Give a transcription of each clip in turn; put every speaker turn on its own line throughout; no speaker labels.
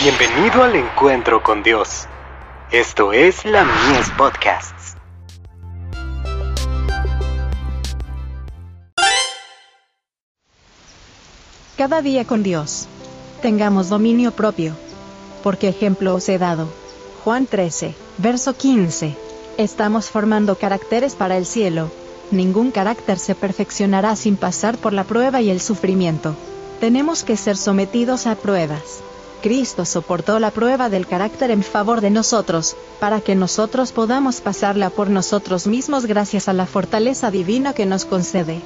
Bienvenido al encuentro con Dios. Esto es la Mies Podcasts.
Cada día con Dios. Tengamos dominio propio. Porque ejemplo os he dado. Juan 13, verso 15. Estamos formando caracteres para el cielo. Ningún carácter se perfeccionará sin pasar por la prueba y el sufrimiento. Tenemos que ser sometidos a pruebas. Cristo soportó la prueba del carácter en favor de nosotros, para que nosotros podamos pasarla por nosotros mismos gracias a la fortaleza divina que nos concede.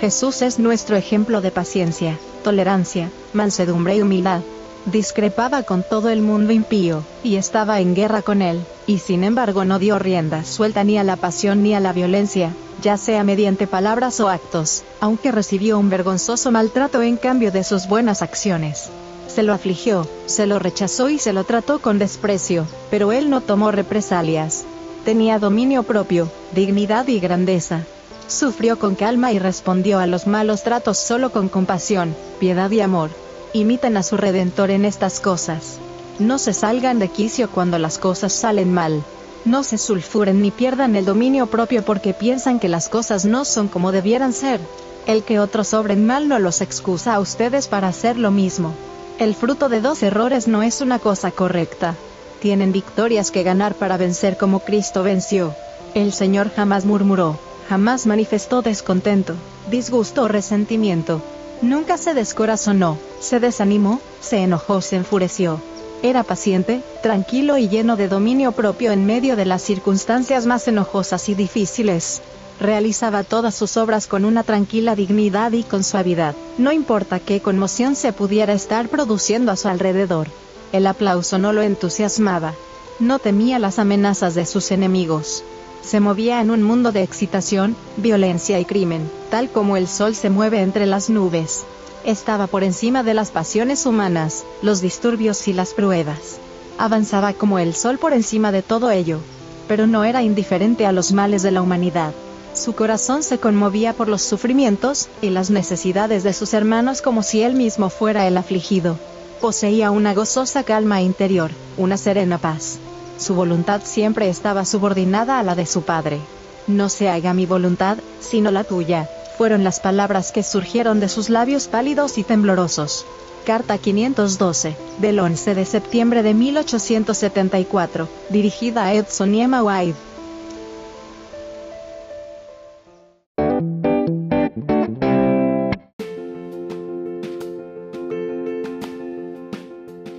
Jesús es nuestro ejemplo de paciencia, tolerancia, mansedumbre y humildad. Discrepaba con todo el mundo impío, y estaba en guerra con él, y sin embargo no dio rienda suelta ni a la pasión ni a la violencia, ya sea mediante palabras o actos, aunque recibió un vergonzoso maltrato en cambio de sus buenas acciones se lo afligió, se lo rechazó y se lo trató con desprecio, pero él no tomó represalias. Tenía dominio propio, dignidad y grandeza. Sufrió con calma y respondió a los malos tratos solo con compasión, piedad y amor. Imiten a su Redentor en estas cosas. No se salgan de quicio cuando las cosas salen mal. No se sulfuren ni pierdan el dominio propio porque piensan que las cosas no son como debieran ser. El que otros obren mal no los excusa a ustedes para hacer lo mismo. El fruto de dos errores no es una cosa correcta. Tienen victorias que ganar para vencer como Cristo venció. El Señor jamás murmuró, jamás manifestó descontento, disgusto o resentimiento. Nunca se descorazonó, se desanimó, se enojó, se enfureció. Era paciente, tranquilo y lleno de dominio propio en medio de las circunstancias más enojosas y difíciles realizaba todas sus obras con una tranquila dignidad y con suavidad, no importa qué conmoción se pudiera estar produciendo a su alrededor. El aplauso no lo entusiasmaba. No temía las amenazas de sus enemigos. Se movía en un mundo de excitación, violencia y crimen, tal como el sol se mueve entre las nubes. Estaba por encima de las pasiones humanas, los disturbios y las pruebas. Avanzaba como el sol por encima de todo ello. Pero no era indiferente a los males de la humanidad. Su corazón se conmovía por los sufrimientos y las necesidades de sus hermanos como si él mismo fuera el afligido. Poseía una gozosa calma interior, una serena paz. Su voluntad siempre estaba subordinada a la de su Padre. No se haga mi voluntad, sino la tuya, fueron las palabras que surgieron de sus labios pálidos y temblorosos. Carta 512, del 11 de septiembre de 1874, dirigida a Edson y.